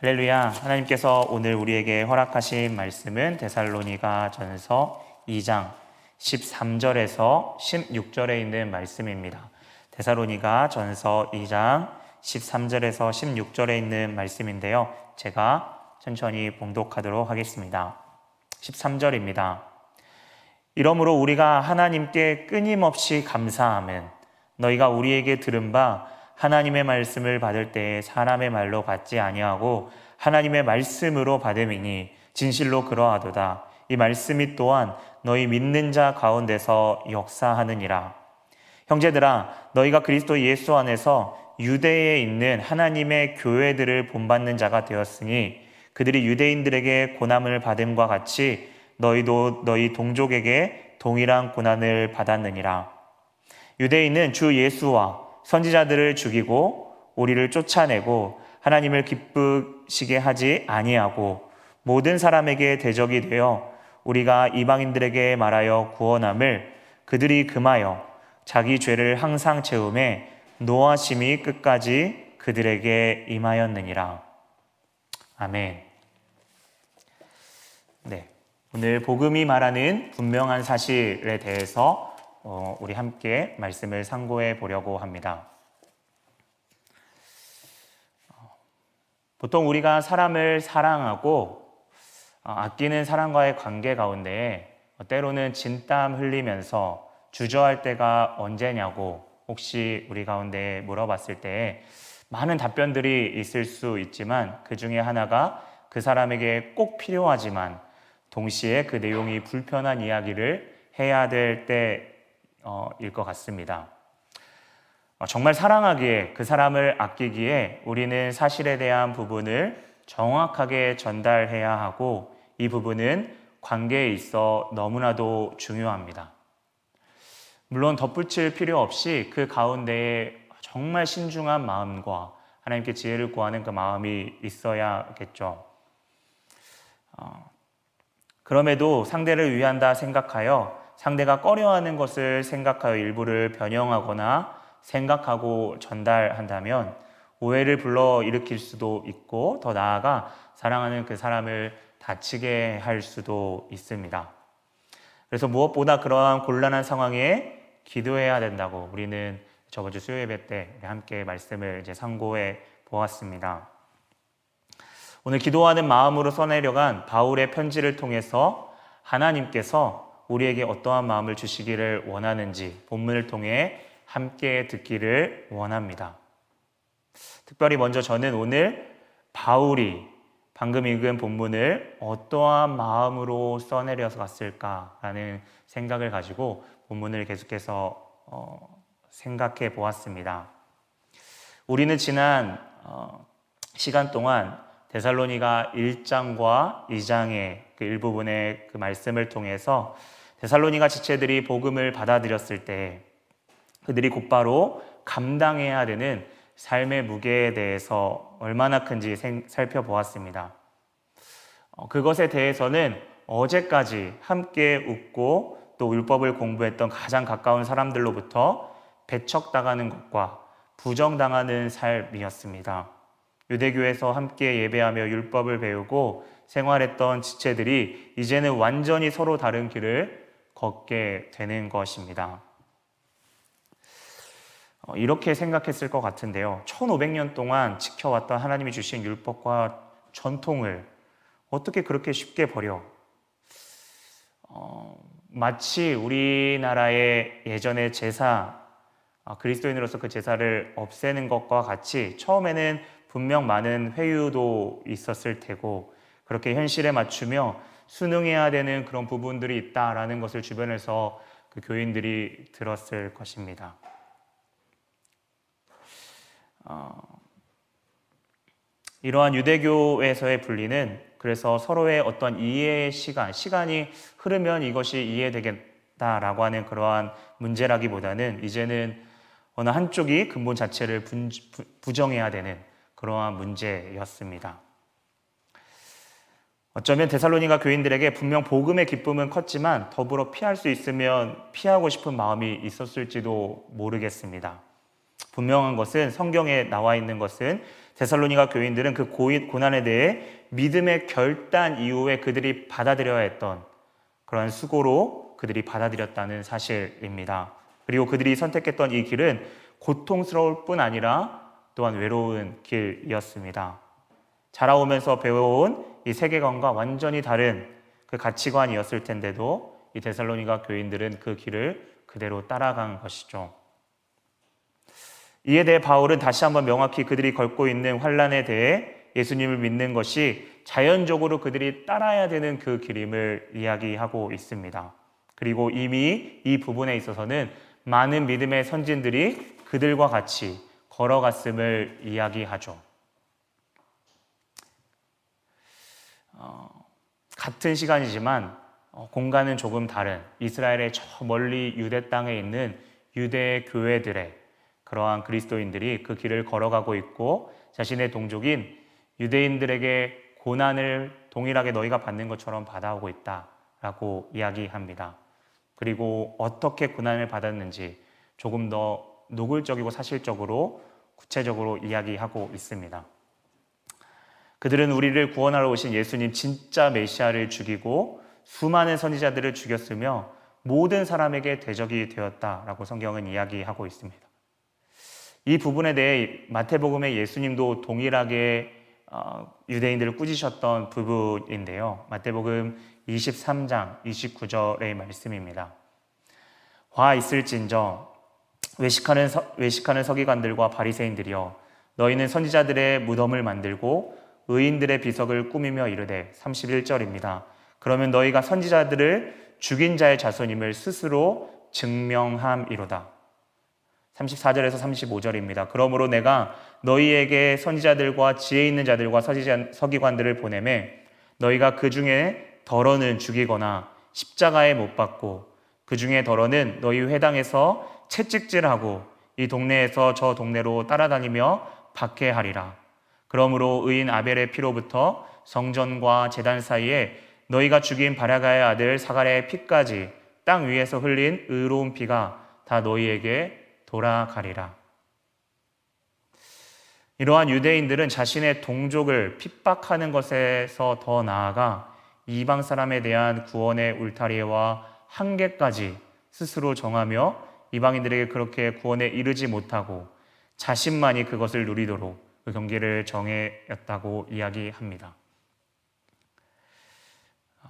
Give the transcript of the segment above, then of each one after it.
할렐루야. 하나님께서 오늘 우리에게 허락하신 말씀은 데살로니가 전서 2장 13절에서 16절에 있는 말씀입니다. 데살로니가 전서 2장 13절에서 16절에 있는 말씀인데요. 제가 천천히 봉독하도록 하겠습니다. 13절입니다. 이러므로 우리가 하나님께 끊임없이 감사함은 너희가 우리에게 들은 바 하나님의 말씀을 받을 때 사람의 말로 받지 아니하고 하나님의 말씀으로 받음이니 진실로 그러하도다. 이 말씀이 또한 너희 믿는 자 가운데서 역사하느니라. 형제들아, 너희가 그리스도 예수 안에서 유대에 있는 하나님의 교회들을 본받는 자가 되었으니 그들이 유대인들에게 고난을 받음과 같이 너희도 너희 동족에게 동일한 고난을 받았느니라. 유대인은 주 예수와 선지자들을 죽이고 우리를 쫓아내고 하나님을 기쁘시게 하지 아니하고 모든 사람에게 대적이 되어 우리가 이방인들에게 말하여 구원함을 그들이 금하여 자기 죄를 항상 채움에 노하심이 끝까지 그들에게 임하였느니라. 아멘. 네. 오늘 복음이 말하는 분명한 사실에 대해서 어, 우리 함께 말씀을 상고해 보려고 합니다. 보통 우리가 사람을 사랑하고 어, 아끼는 사람과의 관계 가운데 때로는 진땀 흘리면서 주저할 때가 언제냐고 혹시 우리 가운데 물어봤을 때 많은 답변들이 있을 수 있지만 그 중에 하나가 그 사람에게 꼭 필요하지만 동시에 그 내용이 불편한 이야기를 해야 될 때 어, 일것 같습니다. 어, 정말 사랑하기에 그 사람을 아끼기에 우리는 사실에 대한 부분을 정확하게 전달해야 하고 이 부분은 관계에 있어 너무나도 중요합니다. 물론 덧붙일 필요 없이 그 가운데에 정말 신중한 마음과 하나님께 지혜를 구하는 그 마음이 있어야겠죠. 어, 그럼에도 상대를 위한다 생각하여 상대가 꺼려하는 것을 생각하여 일부를 변형하거나 생각하고 전달한다면 오해를 불러 일으킬 수도 있고 더 나아가 사랑하는 그 사람을 다치게 할 수도 있습니다. 그래서 무엇보다 그러한 곤란한 상황에 기도해야 된다고 우리는 저번 주 수요 예배 때 함께 말씀을 이제 상고해 보았습니다. 오늘 기도하는 마음으로 써내려간 바울의 편지를 통해서 하나님께서 우리에게 어떠한 마음을 주시기를 원하는지 본문을 통해 함께 듣기를 원합니다. 특별히 먼저 저는 오늘 바울이 방금 읽은 본문을 어떠한 마음으로 써내려서 갔을까라는 생각을 가지고 본문을 계속해서 어, 생각해 보았습니다. 우리는 지난 어, 시간 동안 데살로니가 1장과 2장의 그 일부분의 그 말씀을 통해서 데살로니가 지체들이 복음을 받아들였을 때 그들이 곧바로 감당해야 되는 삶의 무게에 대해서 얼마나 큰지 살펴보았습니다. 어, 그것에 대해서는 어제까지 함께 웃고 또 율법을 공부했던 가장 가까운 사람들로부터 배척당하는 것과 부정당하는 삶이었습니다. 유대교에서 함께 예배하며 율법을 배우고 생활했던 지체들이 이제는 완전히 서로 다른 길을 걷게 되는 것입니다. 어, 이렇게 생각했을 것 같은데요. 1500년 동안 지켜왔던 하나님이 주신 율법과 전통을 어떻게 그렇게 쉽게 버려? 어, 마치 우리나라의 예전의 제사, 아, 그리스도인으로서 그 제사를 없애는 것과 같이 처음에는 분명 많은 회유도 있었을 테고 그렇게 현실에 맞추며 수능해야 되는 그런 부분들이 있다라는 것을 주변에서 그 교인들이 들었을 것입니다. 어, 이러한 유대교에서의 분리는 그래서 서로의 어떤 이해의 시간, 시간이 흐르면 이것이 이해되겠다라고 하는 그러한 문제라기보다는 이제는 어느 한쪽이 근본 자체를 부정해야 되는 그러한 문제였습니다. 어쩌면 데살로니가 교인들에게 분명 복음의 기쁨은 컸지만 더불어 피할 수 있으면 피하고 싶은 마음이 있었을지도 모르겠습니다. 분명한 것은 성경에 나와 있는 것은 데살로니가 교인들은 그 고난에 대해 믿음의 결단 이후에 그들이 받아들여야 했던 그러한 수고로 그들이 받아들였다는 사실입니다. 그리고 그들이 선택했던 이 길은 고통스러울 뿐 아니라 또한 외로운 길이었습니다. 자라오면서 배워온 이 세계관과 완전히 다른 그 가치관이었을 텐데도 이 데살로니가 교인들은 그 길을 그대로 따라간 것이죠. 이에 대해 바울은 다시 한번 명확히 그들이 걸고 있는 환란에 대해 예수님을 믿는 것이 자연적으로 그들이 따라야 되는 그 길임을 이야기하고 있습니다. 그리고 이미 이 부분에 있어서는 많은 믿음의 선진들이 그들과 같이 걸어갔음을 이야기하죠. 같은 시간이지만 어, 공간은 조금 다른 이스라엘의 저 멀리 유대 땅에 있는 유대 교회들의 그러한 그리스도인들이 그 길을 걸어가고 있고 자신의 동족인 유대인들에게 고난을 동일하게 너희가 받는 것처럼 받아오고 있다라고 이야기합니다. 그리고 어떻게 고난을 받았는지 조금 더 노골적이고 사실적으로 구체적으로 이야기하고 있습니다. 그들은 우리를 구원하러 오신 예수님 진짜 메시아를 죽이고 수많은 선지자들을 죽였으며 모든 사람에게 대적이 되었다라고 성경은 이야기하고 있습니다. 이 부분에 대해 마태복음의 예수님도 동일하게 어, 유대인들을 꾸짖으셨던 부분인데요. 마태복음 23장 29절의 말씀입니다. 화 있을진저 외식하는, 서, 외식하는 서기관들과 바리새인들이여 너희는 선지자들의 무덤을 만들고 의인들의 비석을 꾸미며 이르되 31절입니다. 그러면 너희가 선지자들을 죽인 자의 자손임을 스스로 증명함이로다. 34절에서 35절입니다. 그러므로 내가 너희에게 선지자들과 지혜 있는 자들과 서기관들을 보내매 너희가 그 중에 덜어는 죽이거나 십자가에 못 박고 그 중에 덜어는 너희 회당에서 채찍질하고 이 동네에서 저 동네로 따라다니며 박해하리라. 그러므로 의인 아벨의 피로부터 성전과 재단 사이에 너희가 죽인 바라가의 아들 사가랴의 피까지 땅 위에서 흘린 의로운 피가 다 너희에게 돌아가리라. 이러한 유대인들은 자신의 동족을 핍박하는 것에서 더 나아가 이방 사람에 대한 구원의 울타리와 한계까지 스스로 정하며 이방인들에게 그렇게 구원에 이르지 못하고 자신만이 그것을 누리도록 그 경계를 정해였다고 이야기합니다.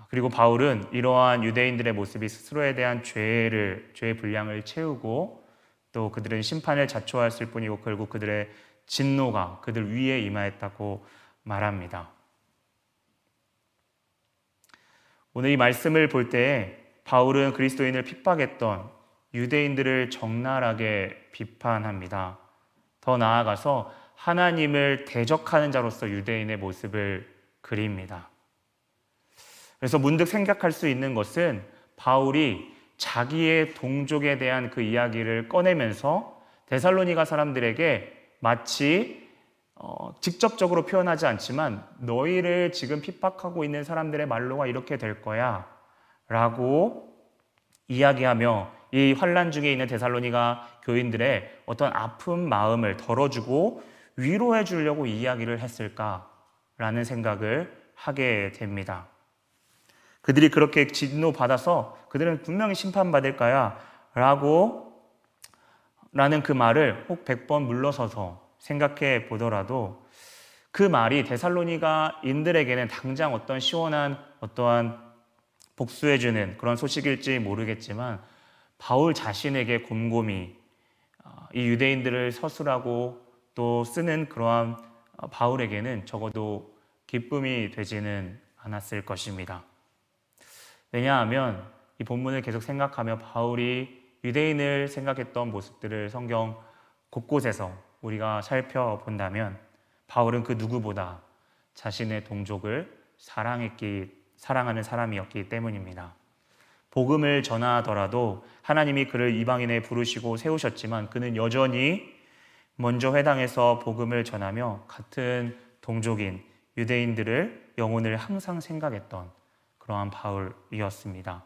그리고 바울은 이러한 유대인들의 모습이 스스로에 대한 죄를 죄의 분량을 채우고 또 그들은 심판을 자초하였을 뿐이고 결국 그들의 진노가 그들 위에 임하였다고 말합니다. 오늘 이 말씀을 볼 때 바울은 그리스도인을 핍박했던 유대인들을 적나라하게 비판합니다. 더 나아가서 하나님을 대적하는 자로서 유대인의 모습을 그립니다. 그래서 문득 생각할 수 있는 것은 바울이 자기의 동족에 대한 그 이야기를 꺼내면서 데살로니가 사람들에게 마치 어, 직접적으로 표현하지 않지만 너희를 지금 핍박하고 있는 사람들의 말로가 이렇게 될 거야 라고 이야기하며 이 환란 중에 있는 데살로니가 교인들의 어떤 아픈 마음을 덜어주고 위로해 주려고 이야기를 했을까라는 생각을 하게 됩니다. 그들이 그렇게 진노받아서 그들은 분명히 심판받을 거야 라고 라는 그 말을 혹 100번 물러서서 생각해 보더라도 그 말이 데살로니가 인들에게는 당장 어떤 시원한 어떠한 복수해 주는 그런 소식일지 모르겠지만 바울 자신에게 곰곰이 어, 이 유대인들을 서술하고 또 쓰는 그러한 어, 바울에게는 적어도 기쁨이 되지는 않았을 것입니다. 왜냐하면 이 본문을 계속 생각하며 바울이 유대인을 생각했던 모습들을 성경 곳곳에서 우리가 살펴본다면 바울은 그 누구보다 자신의 동족을 사랑했기, 사랑하는 사람이었기 때문입니다. 복음을 전하더라도 하나님이 그를 이방인에 부르시고 세우셨지만 그는 여전히 먼저 회당에서 복음을 전하며 같은 동족인 유대인들을 영혼을 항상 생각했던 그러한 바울이었습니다.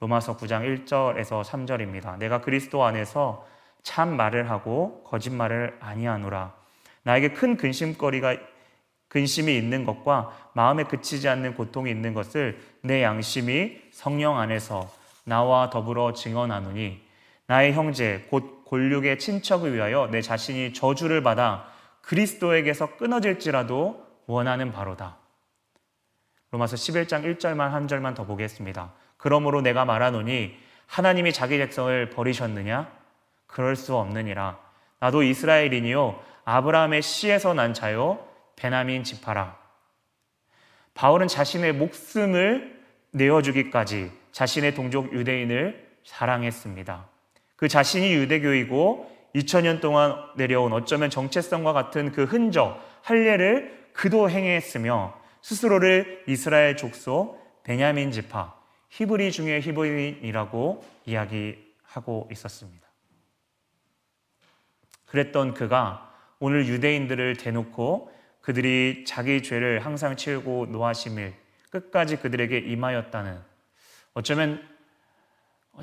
로마서 9장 1절에서 3절입니다. 내가 그리스도 안에서 참 말을 하고 거짓말을 아니하노라. 나에게 큰 근심거리가 근심이 있는 것과 마음에 그치지 않는 고통이 있는 것을 내 양심이 성령 안에서 나와 더불어 증언하노니 나의 형제 곧 골육의 친척을 위하여 내 자신이 저주를 받아 그리스도에게서 끊어질지라도 원하는 바로다. 로마서 11장 1절만 한 절만 더 보겠습니다. 그러므로 내가 말하노니 하나님이 자기 백성을 버리셨느냐? 그럴 수 없느니라. 나도 이스라엘이니요 아브라함의 씨에서 난 자요 베나민 지파라. 바울은 자신의 목숨을 내어주기까지 자신의 동족 유대인을 사랑했습니다. 그 자신이 유대교이고 2000년 동안 내려온 어쩌면 정체성과 같은 그 흔적, 할례를 그도 행했으며 스스로를 이스라엘 족속 베냐민 지파, 히브리 중에 히브리인이라고 이야기하고 있었습니다. 그랬던 그가 오늘 유대인들을 대놓고 그들이 자기 죄를 항상 치우고 노하심을 끝까지 그들에게 임하였다는 어쩌면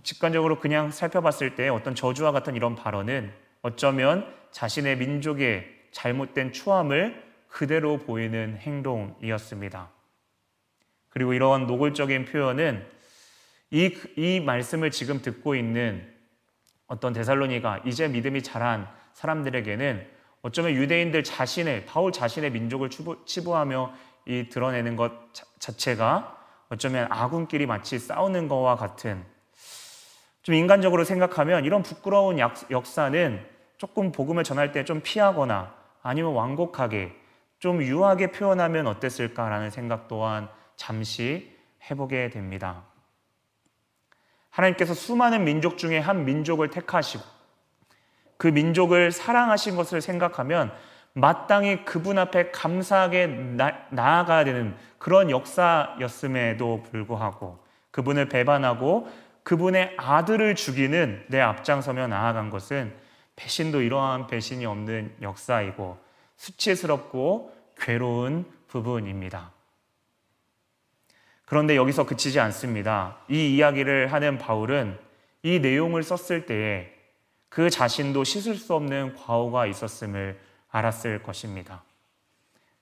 직관적으로 그냥 살펴봤을 때 어떤 저주와 같은 이런 발언은 어쩌면 자신의 민족의 잘못된 추함을 그대로 보이는 행동이었습니다. 그리고 이러한 노골적인 표현은 이, 이 말씀을 지금 듣고 있는 어떤 데살로니가 이제 믿음이 자란 사람들에게는 어쩌면 유대인들 자신의 바울 자신의 민족을 치부, 하며 이 드러내는 것 자체가 어쩌면 아군끼리 마치 싸우는 것과 같은 좀 인간적으로 생각하면 이런 부끄러운 역사는 조금 복음을 전할 때 좀 피하거나 아니면 완곡하게 좀 유하게 표현하면 어땠을까라는 생각 또한 잠시 해보게 됩니다. 하나님께서 수많은 민족 중에 한 민족을 택하시고 그 민족을 사랑하신 것을 생각하면 마땅히 그분 앞에 감사하게 나, 아가야 되는 그런 역사였음에도 불구하고 그분을 배반하고 그분의 아들을 죽이는 내 앞장서며 나아간 것은 배신도 이러한 배신이 없는 역사이고 수치스럽고 괴로운 부분입니다. 그런데 여기서 그치지 않습니다. 이 이야기를 하는 바울은 이 내용을 썼을 때에 그 자신도 씻을 수 없는 과오가 있었음을 알았을 것입니다.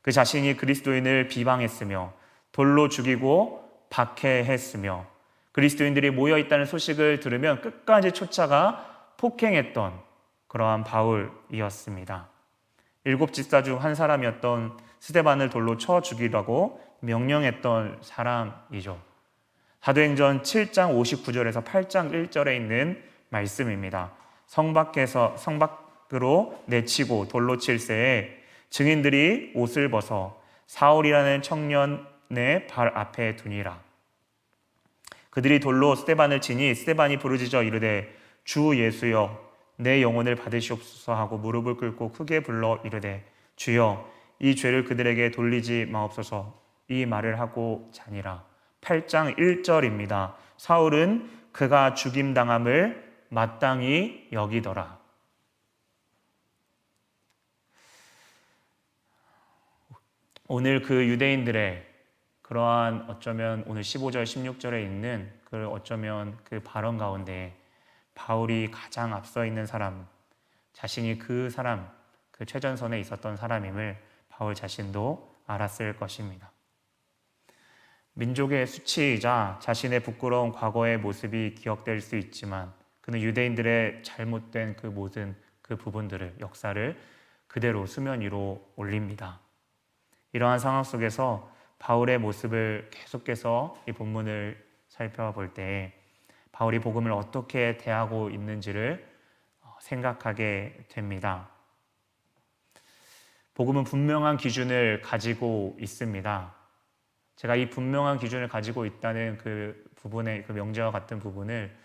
그 자신이 그리스도인을 비방했으며 돌로 죽이고 박해했으며 그리스도인들이 모여 있다는 소식을 들으면 끝까지 쫓아가 폭행했던 그러한 바울이었습니다. 일곱 집사 중 한 사람이었던 스테반을 돌로 쳐 죽이라고 명령했던 사람이죠. 사도행전 7장 59절에서 8장 1절에 있는 말씀입니다. 성 밖에서 성 밖으로 내치고 돌로 칠새에 증인들이 옷을 벗어 사울이라는 청년의 발 앞에 두니라. 그들이 돌로 스테반을 치니 스테반이 부르짖어 이르되 주 예수여 내 영혼을 받으시옵소서 하고 무릎을 꿇고 크게 불러 이르되 주여 이 죄를 그들에게 돌리지 마옵소서 이 말을 하고 자니라. 8장 1절입니다. 사울은 그가 죽임 당함을 마땅히 여기더라. 오늘 그 유대인들의 그러한 어쩌면 오늘 15절, 16절에 있는 그 어쩌면 그 발언 가운데 바울이 가장 앞서 있는 사람, 자신이 그 사람, 그 최전선에 있었던 사람임을 바울 자신도 알았을 것입니다. 민족의 수치이자 자신의 부끄러운 과거의 모습이 기억될 수 있지만 그는 유대인들의 잘못된 그 모든 그 부분들을 역사를 그대로 수면 위로 올립니다. 이러한 상황 속에서 바울의 모습을 계속해서 이 본문을 살펴볼 때 바울이 복음을 어떻게 대하고 있는지를 어, 생각하게 됩니다. 복음은 분명한 기준을 가지고 있습니다. 제가 이 분명한 기준을 가지고 있다는 그 부분의 그 명제와 같은 부분을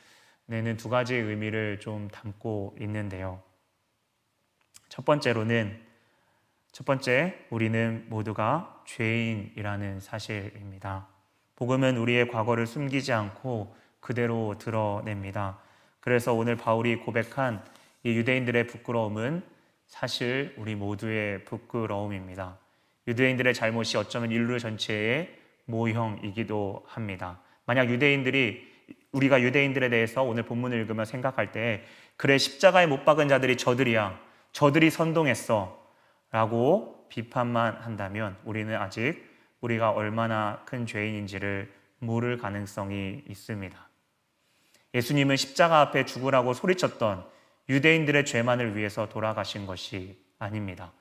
내는 두 가지의 의미를 좀 담고 있는데요. 첫 번째로는 첫 번째 우리는 모두가 죄인이라는 사실입니다. 복음은 우리의 과거를 숨기지 않고 그대로 드러냅니다. 그래서 오늘 바울이 고백한 이 유대인들의 부끄러움은 사실 우리 모두의 부끄러움입니다. 유대인들의 잘못이 어쩌면 인류 전체의 모형이기도 합니다. 만약 유대인들이 우리가 유대인들에 대해서 오늘 본문을 읽으며 생각할 때 그래 십자가에 못 박은 자들이 저들이야. 저들이 선동했어. 라고 비판만 한다면 우리는 아직 우리가 얼마나 큰 죄인인지를 모를 가능성이 있습니다. 예수님은 십자가 앞에 죽으라고 소리쳤던 유대인들의 죄만을 위해서 돌아가신 것이 아닙니다.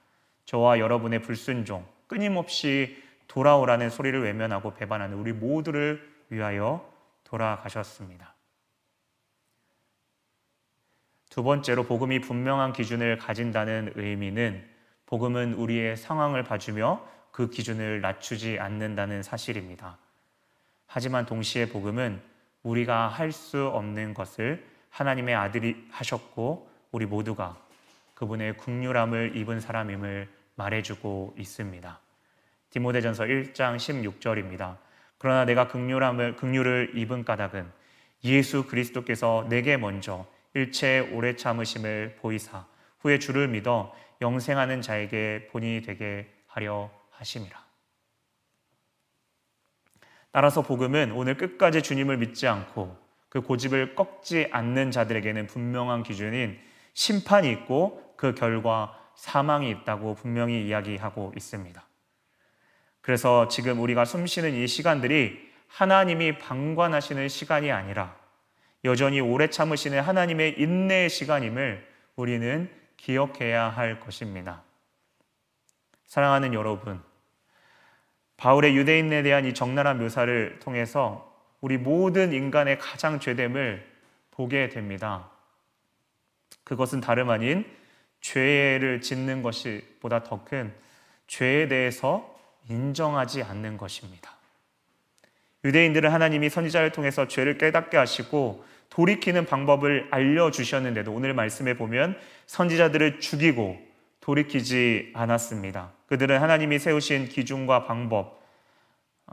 저와 여러분의 불순종, 끊임없이 돌아오라는 소리를 외면하고 배반하는 우리 모두를 위하여 돌아가셨습니다. 두 번째로 복음이 분명한 기준을 가진다는 의미는 복음은 우리의 상황을 봐주며 그 기준을 낮추지 않는다는 사실입니다. 하지만 동시에 복음은 우리가 할 수 없는 것을 하나님의 아들이 하셨고 우리 모두가 그분의 국률함을 입은 사람임을 말해주고 있습니다. 디모데전서 1장 16절입니다. 그러나 내가 극률함을 극률을 입은 까닭은 예수 그리스도께서 내게 먼저 일체 오래 참으심을 보이사 후에 주를 믿어 영생하는 자에게 본이 되게 하려 하심이라. 따라서 복음은 오늘 끝까지 주님을 믿지 않고 그 고집을 꺾지 않는 자들에게는 분명한 기준인 심판이 있고 그 결과 사망이 있다고 분명히 이야기하고 있습니다. 그래서 지금 우리가 숨 쉬는 이 시간들이 하나님이 방관하시는 시간이 아니라 여전히 오래 참으시는 하나님의 인내의 시간임을 우리는 기억해야 할 것입니다. 사랑하는 여러분, 바울의 유대인에 대한 이 적나라한 묘사를 통해서 우리 모든 인간의 가장 죄됨을 보게 됩니다. 그것은 다름 아닌 죄를 짓는 것이 보다 더 큰 죄에 대해서 인정하지 않는 것입니다. 유대인들은 하나님이 선지자를 통해서 죄를 깨닫게 하시고 돌이키는 방법을 알려주셨는데도 오늘 말씀에 보면 선지자들을 죽이고 돌이키지 않았습니다. 그들은 하나님이 세우신 기준과 방법,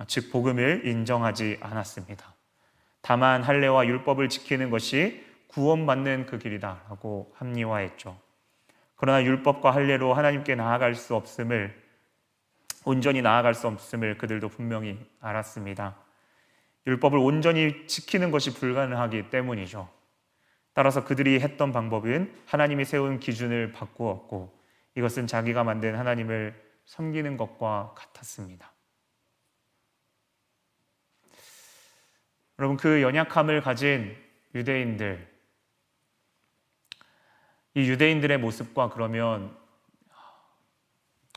즉 복음을 인정하지 않았습니다. 다만 할례와 율법을 지키는 것이 구원받는 그 길이다라고 합리화했죠. 그러나 율법과 할례로 하나님께 나아갈 수 없음을 온전히 나아갈 수 없음을 그들도 분명히 알았습니다. 율법을 온전히 지키는 것이 불가능하기 때문이죠. 따라서 그들이 했던 방법은 하나님이 세운 기준을 바꾸었고 이것은 자기가 만든 하나님을 섬기는 것과 같았습니다. 여러분 그 연약함을 가진 유대인들 이 유대인들의 모습과 그러면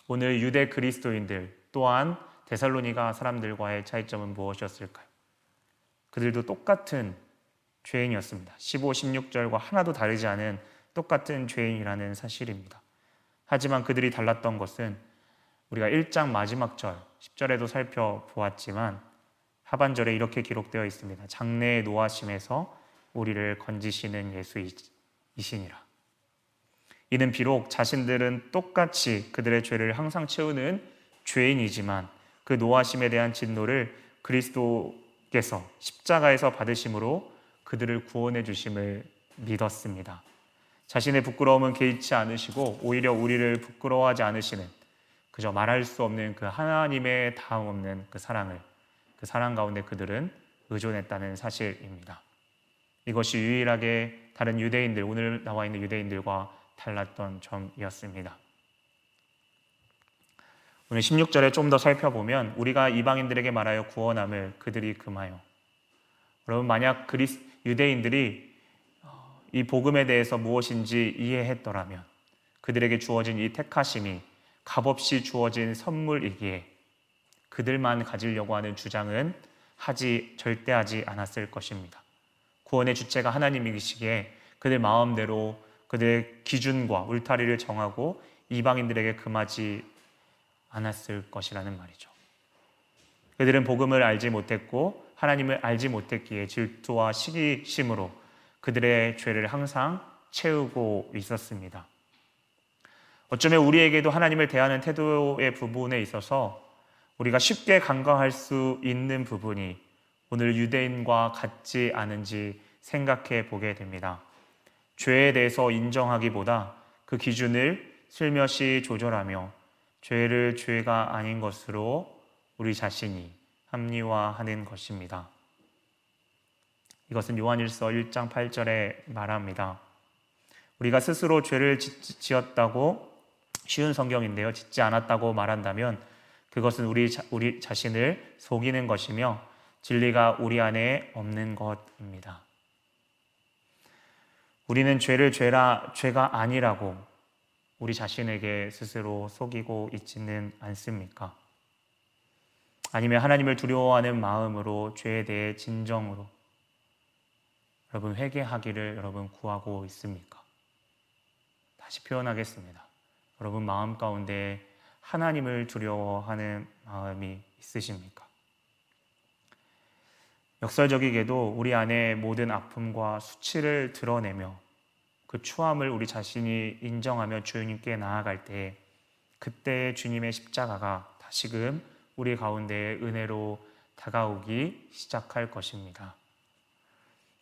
오늘 유대 그리스도인들 또한 데살로니가 사람들과의 차이점은 무엇이었을까요? 그들도 똑같은 죄인이었습니다. 15, 16절과 하나도 다르지 않은 똑같은 죄인이라는 사실입니다. 하지만 그들이 달랐던 것은 우리가 1장 마지막 절, 10절에도 살펴보았지만 하반절에 이렇게 기록되어 있습니다. 장래의 노하심에서 우리를 건지시는 예수이시니라. 이는 비록 자신들은 똑같이 그들의 죄를 항상 채우는 죄인이지만 그 노하심에 대한 진노를 그리스도 께서 십자가에서 받으심으로 그들을 구원해 주심을 믿었습니다. 자신의 부끄러움은 개의치 않으시고 오히려 우리를 부끄러워하지 않으시는 그저 말할 수 없는 그 하나님의 다음 없는 그 사랑을 그 사랑 가운데 그들은 의존했다는 사실입니다. 이것이 유일하게 다른 유대인들 오늘 나와 있는 유대인들과 달랐던 점이었습니다. 오늘 16절에 좀 더 살펴보면 우리가 이방인들에게 말하여 구원함을 그들이 금하여 여러분 만약 그리스 유대인들이 어, 이 복음에 대해서 무엇인지 이해했더라면 그들에게 주어진 이 택하심이 값없이 주어진 선물이기에 그들만 가지려고 하는 주장은 하지 절대 하지 않았을 것입니다. 구원의 주체가 하나님이시기에 그들 마음대로 그들의 기준과 울타리를 정하고 이방인들에게 금하지 않았을 것이라는 말이죠. 그들은 복음을 알지 못했고 하나님을 알지 못했기에 질투와 시기심으로 그들의 죄를 항상 채우고 있었습니다. 어쩌면 우리에게도 하나님을 대하는 태도의 부분에 있어서 우리가 쉽게 간과할 수 있는 부분이 오늘 유대인과 같지 않은지 생각해 보게 됩니다. 죄에 대해서 인정하기보다 그 기준을 슬며시 조절하며 죄를 죄가 아닌 것으로 우리 자신이 합리화하는 것입니다. 이것은 요한일서 1장 8절에 말합니다. 우리가 스스로 죄를 지었다고 쉬운 성경인데요. 짓지 않았다고 말한다면 그것은 우리, 자, 우리 자신을 속이는 것이며 진리가 우리 안에 없는 것입니다. 우리는 죄를 죄라, 죄가 아니라고 우리 자신에게 스스로 속이고 있지는 않습니까? 아니면 하나님을 두려워하는 마음으로 죄에 대해 진정으로 여러분 회개하기를 여러분 구하고 있습니까? 다시 표현하겠습니다. 여러분 마음 가운데 하나님을 두려워하는 마음이 있으십니까? 역설적이게도 우리 안에 모든 아픔과 수치를 드러내며 그 추함을 우리 자신이 인정하며 주님께 나아갈 때 그때 주님의 십자가가 다시금 우리 가운데 은혜로 다가오기 시작할 것입니다.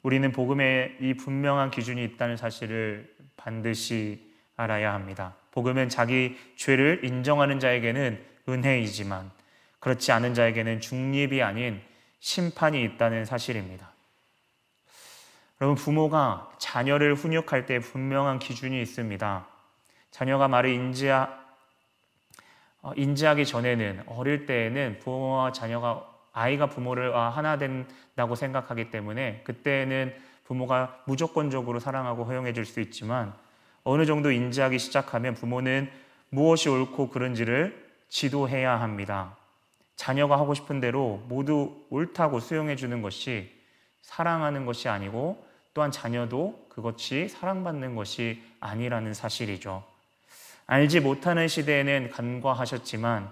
우리는 복음에 이 분명한 기준이 있다는 사실을 반드시 알아야 합니다. 복음은 자기 죄를 인정하는 자에게는 은혜이지만 그렇지 않은 자에게는 중립이 아닌 심판이 있다는 사실입니다. 여러분, 부모가 자녀를 훈육할 때 분명한 기준이 있습니다. 자녀가 말을 인지하, 어, 인지하기 전에는 어릴 때에는 부모와 자녀가 아이가 부모를 아, 하나 된다고 생각하기 때문에 그때는 부모가 무조건적으로 사랑하고 허용해 줄 수 있지만 어느 정도 인지하기 시작하면 부모는 무엇이 옳고 그른지를 지도해야 합니다. 자녀가 하고 싶은 대로 모두 옳다고 수용해 주는 것이 사랑하는 것이 아니고 또한 자녀도 그것이 사랑받는 것이 아니라는 사실이죠. 알지 못하는 시대에는 간과하셨지만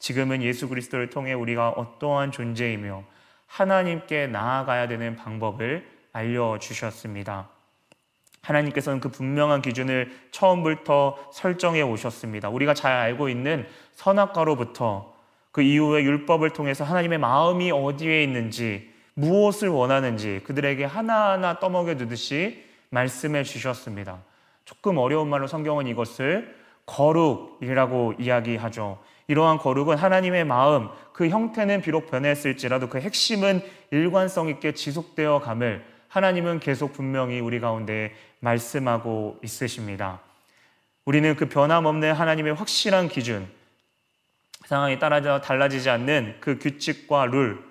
지금은 예수 그리스도를 통해 우리가 어떠한 존재이며 하나님께 나아가야 되는 방법을 알려주셨습니다. 하나님께서는 그 분명한 기준을 처음부터 설정해 오셨습니다. 우리가 잘 알고 있는 선악과로부터 그 이후에 율법을 통해서 하나님의 마음이 어디에 있는지 무엇을 원하는지 그들에게 하나하나 떠먹여 두듯이 말씀해 주셨습니다. 조금 어려운 말로 성경은 이것을 거룩이라고 이야기하죠. 이러한 거룩은 하나님의 마음, 그 형태는 비록 변했을지라도 그 핵심은 일관성 있게 지속되어 감을 하나님은 계속 분명히 우리 가운데 말씀하고 있으십니다. 우리는 그 변함없는 하나님의 확실한 기준, 상황이 따라 달라지지 않는 그 규칙과 룰,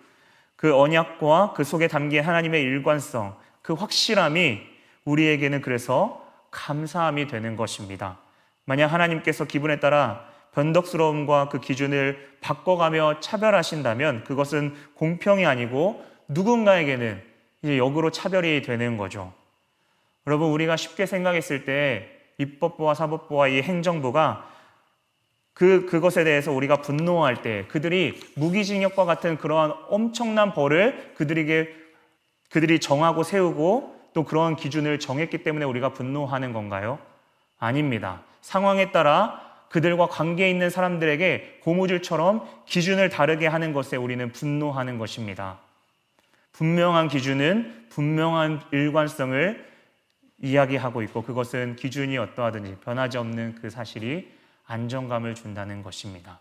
그 언약과 그 속에 담긴 하나님의 일관성, 그 확실함이 우리에게는 그래서 감사함이 되는 것입니다. 만약 하나님께서 기분에 따라 변덕스러움과 그 기준을 바꿔가며 차별하신다면 그것은 공평이 아니고 누군가에게는 이제 역으로 차별이 되는 거죠. 여러분, 우리가 쉽게 생각했을 때 입법부와 사법부와 이 행정부가 그, 그것에 대해서 우리가 분노할 때 그들이 무기징역과 같은 그러한 엄청난 벌을 그들에게, 그들이 정하고 세우고 또 그러한 기준을 정했기 때문에 우리가 분노하는 건가요? 아닙니다. 상황에 따라 그들과 관계 있는 사람들에게 고무줄처럼 기준을 다르게 하는 것에 우리는 분노하는 것입니다. 분명한 기준은 분명한 일관성을 이야기하고 있고 그것은 기준이 어떠하든지 변하지 없는 그 사실이 안정감을 준다는 것입니다.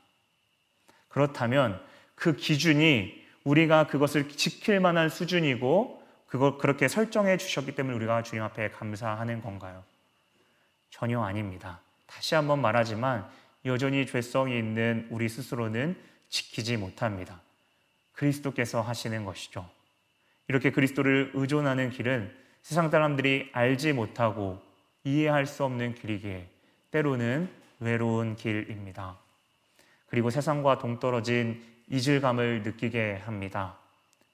그렇다면 그 기준이 우리가 그것을 지킬 만한 수준이고 그걸 그렇게 설정해 주셨기 때문에 우리가 주님 앞에 감사하는 건가요? 전혀 아닙니다. 다시 한번 말하지만 여전히 죄성이 있는 우리 스스로는 지키지 못합니다. 그리스도께서 하시는 것이죠. 이렇게 그리스도를 의존하는 길은 세상 사람들이 알지 못하고 이해할 수 없는 길이기에 때로는 외로운 길입니다. 그리고 세상과 동떨어진 이질감을 느끼게 합니다.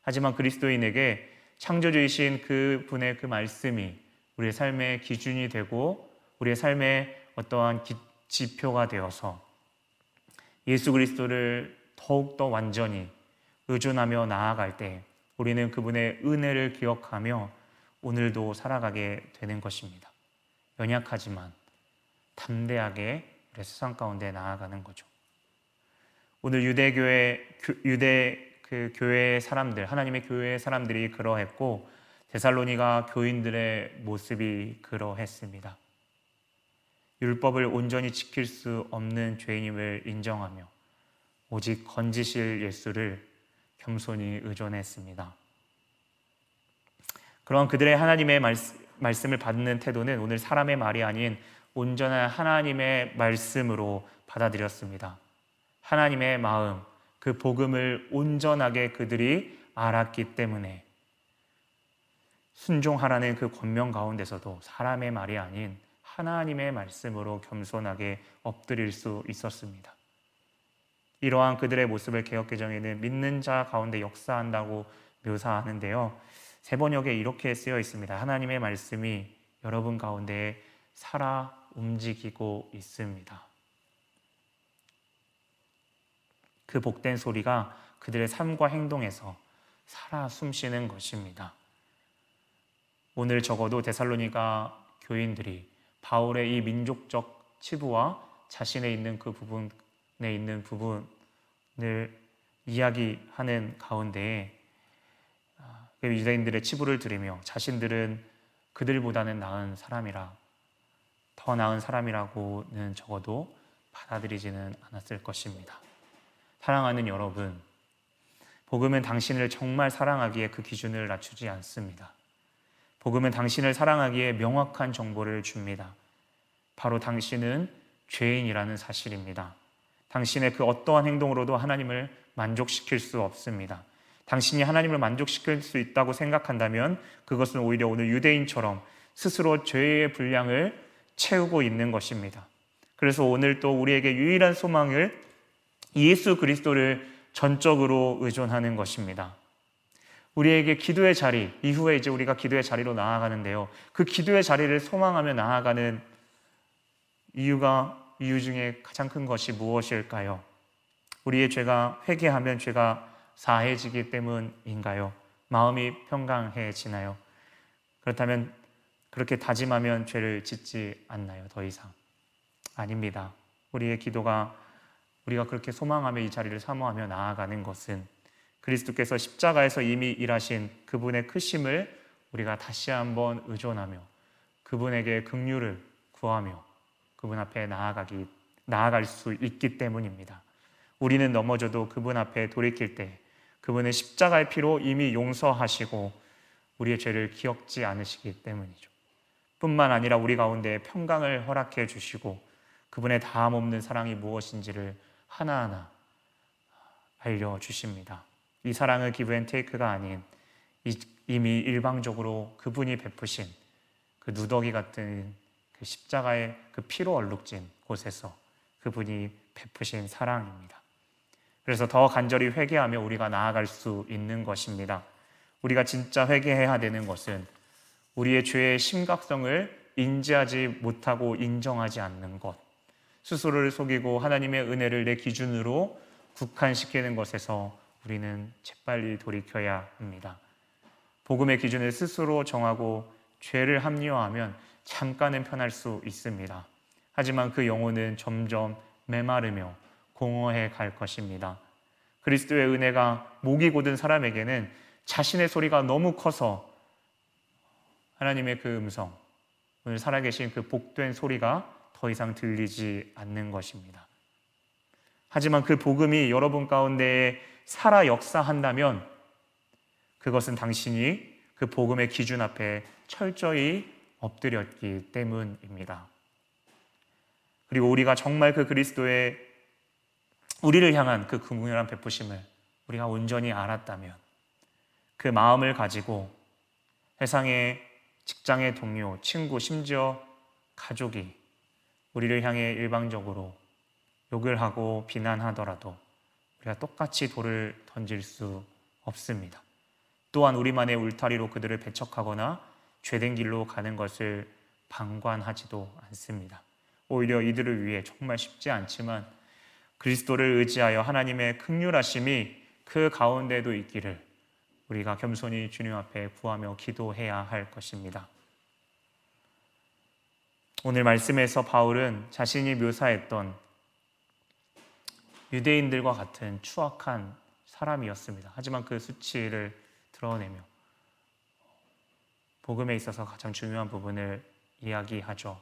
하지만 그리스도인에게 창조주이신 그 분의 그 말씀이 우리의 삶의 기준이 되고 우리의 삶의 어떠한 기, 지표가 되어서 예수 그리스도를 더욱더 완전히 의존하며 나아갈 때 우리는 그분의 은혜를 기억하며 오늘도 살아가게 되는 것입니다. 연약하지만 담대하게 우리 세상 가운데 나아가는 거죠. 오늘 유대교회 유대 그 교회 사람들 하나님의 교회 사람들이 그러했고 데살로니가 교인들의 모습이 그러했습니다. 율법을 온전히 지킬 수 없는 죄인임을 인정하며 오직 건지실 예수를 겸손히 의존했습니다. 그러한 그들의 하나님의 말씀, 말씀을 받는 태도는 오늘 사람의 말이 아닌 온전한 하나님의 말씀으로 받아들였습니다. 하나님의 마음, 그 복음을 온전하게 그들이 알았기 때문에 순종하라는 그 권명 가운데서도 사람의 말이 아닌 하나님의 말씀으로 겸손하게 엎드릴 수 있었습니다. 이러한 그들의 모습을 개혁개정에는 믿는 자 가운데 역사한다고 묘사하는데요. 세 번역에 이렇게 쓰여 있습니다. 하나님의 말씀이 여러분 가운데 살아 움직이고 있습니다. 그 복된 소리가 그들의 삶과 행동에서 살아 숨쉬는 것입니다. 오늘 적어도 데살로니가 교인들이 바울의 이 민족적 치부와 자신의 있는 그 부분에 있는 부분을 이야기하는 가운데 아, 그 유대인들의 치부를 들으며 자신들은 그들보다는 나은 사람이라 더 나은 사람이라고는 적어도 받아들이지는 않았을 것입니다. 사랑하는 여러분, 복음은 당신을 정말 사랑하기에 그 기준을 낮추지 않습니다. 복음은 당신을 사랑하기에 명확한 정보를 줍니다. 바로 당신은 죄인이라는 사실입니다. 당신의 그 어떠한 행동으로도 하나님을 만족시킬 수 없습니다. 당신이 하나님을 만족시킬 수 있다고 생각한다면 그것은 오히려 오늘 유대인처럼 스스로 죄의 분량을 채우고 있는 것입니다. 그래서 오늘 또 우리에게 유일한 소망을 예수 그리스도를 전적으로 의존하는 것입니다. 우리에게 기도의 자리, 이후에 이제 우리가 기도의 자리로 나아가는데요. 그 기도의 자리를 소망하며 나아가는 이유가, 이유 중에 가장 큰 것이 무엇일까요? 우리의 죄가 회개하면 죄가 사해지기 때문인가요? 마음이 평강해지나요? 그렇다면 그렇게 다짐하면 죄를 짓지 않나요? 더 이상. 아닙니다. 우리의 기도가 우리가 그렇게 소망하며 이 자리를 사모하며 나아가는 것은 그리스도께서 십자가에서 이미 일하신 그분의 크심을 우리가 다시 한번 의존하며 그분에게 긍휼을 구하며 그분 앞에 나아가기 나아갈 수 있기 때문입니다. 우리는 넘어져도 그분 앞에 돌이킬 때 그분의 십자가의 피로 이미 용서하시고 우리의 죄를 기억지 않으시기 때문이죠. 뿐만 아니라 우리 가운데 평강을 허락해 주시고 그분의 다함 없는 사랑이 무엇인지를 하나하나 알려 주십니다. 이 사랑은 give and take가 아닌 이미 일방적으로 그분이 베푸신 그 누더기 같은 그 십자가의 그 피로 얼룩진 곳에서 그분이 베푸신 사랑입니다. 그래서 더 간절히 회개하며 우리가 나아갈 수 있는 것입니다. 우리가 진짜 회개해야 되는 것은 우리의 죄의 심각성을 인지하지 못하고 인정하지 않는 것, 스스로를 속이고 하나님의 은혜를 내 기준으로 국한시키는 것에서 우리는 재빨리 돌이켜야 합니다. 복음의 기준을 스스로 정하고 죄를 합리화하면 잠깐은 편할 수 있습니다. 하지만 그 영혼은 점점 메마르며 공허해 갈 것입니다. 그리스도의 은혜가 목이 고든 사람에게는 자신의 소리가 너무 커서 하나님의 그 음성, 오늘 살아계신 그 복된 소리가 더 이상 들리지 않는 것입니다. 하지만 그 복음이 여러분 가운데 살아 역사한다면 그것은 당신이 그 복음의 기준 앞에 철저히 엎드렸기 때문입니다. 그리고 우리가 정말 그 그리스도의 우리를 향한 그 긍휼한 베푸심을 우리가 온전히 알았다면 그 마음을 가지고 세상의 직장의 동료, 친구, 심지어 가족이 우리를 향해 일방적으로 욕을 하고 비난하더라도 우리가 똑같이 돌을 던질 수 없습니다. 또한 우리만의 울타리로 그들을 배척하거나 죄된 길로 가는 것을 방관하지도 않습니다. 오히려 이들을 위해 정말 쉽지 않지만 그리스도를 의지하여 하나님의 극률하심이 그 가운데도 있기를 우리가 겸손히 주님 앞에 구하며 기도해야 할 것입니다. 오늘 말씀에서 바울은 자신이 묘사했던 유대인들과 같은 추악한 사람이었습니다. 하지만 그 수치를 드러내며 복음에 있어서 가장 중요한 부분을 이야기하죠.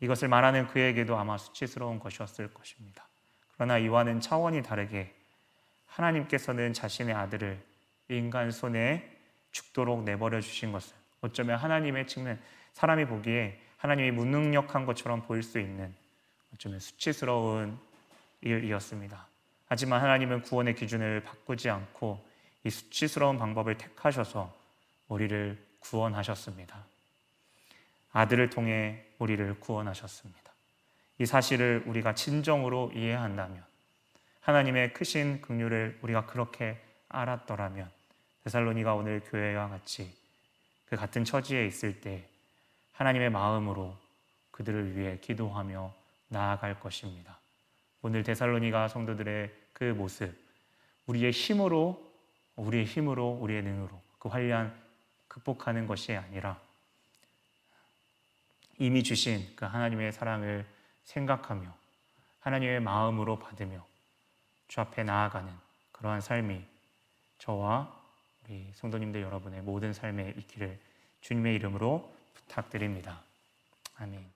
이것을 말하는 그에게도 아마 수치스러운 것이었을 것입니다. 그러나 이와는 차원이 다르게 하나님께서는 자신의 아들을 인간 손에 죽도록 내버려 주신 것을 어쩌면 하나님의 측면, 사람이 보기에 하나님이 무능력한 것처럼 보일 수 있는 어쩌면 수치스러운 일이었습니다. 하지만 하나님은 구원의 기준을 바꾸지 않고 이 수치스러운 방법을 택하셔서 우리를 구원하셨습니다. 아들을 통해 우리를 구원하셨습니다. 이 사실을 우리가 진정으로 이해한다면 하나님의 크신 긍휼을 우리가 그렇게 알았더라면 데살로니가 오늘 교회와 같이 그 같은 처지에 있을 때 하나님의 마음으로 그들을 위해 기도하며 나아갈 것입니다. 오늘 데살로니가 성도들의 그 모습, 우리의 힘으로, 우리의 힘으로, 우리의 능으로 그 환란 극복하는 것이 아니라 이미 주신 그 하나님의 사랑을 생각하며 하나님의 마음으로 받으며 주 앞에 나아가는 그러한 삶이 저와 우리 성도님들 여러분의 모든 삶에 있기를 주님의 이름으로 부탁드립니다. 아멘.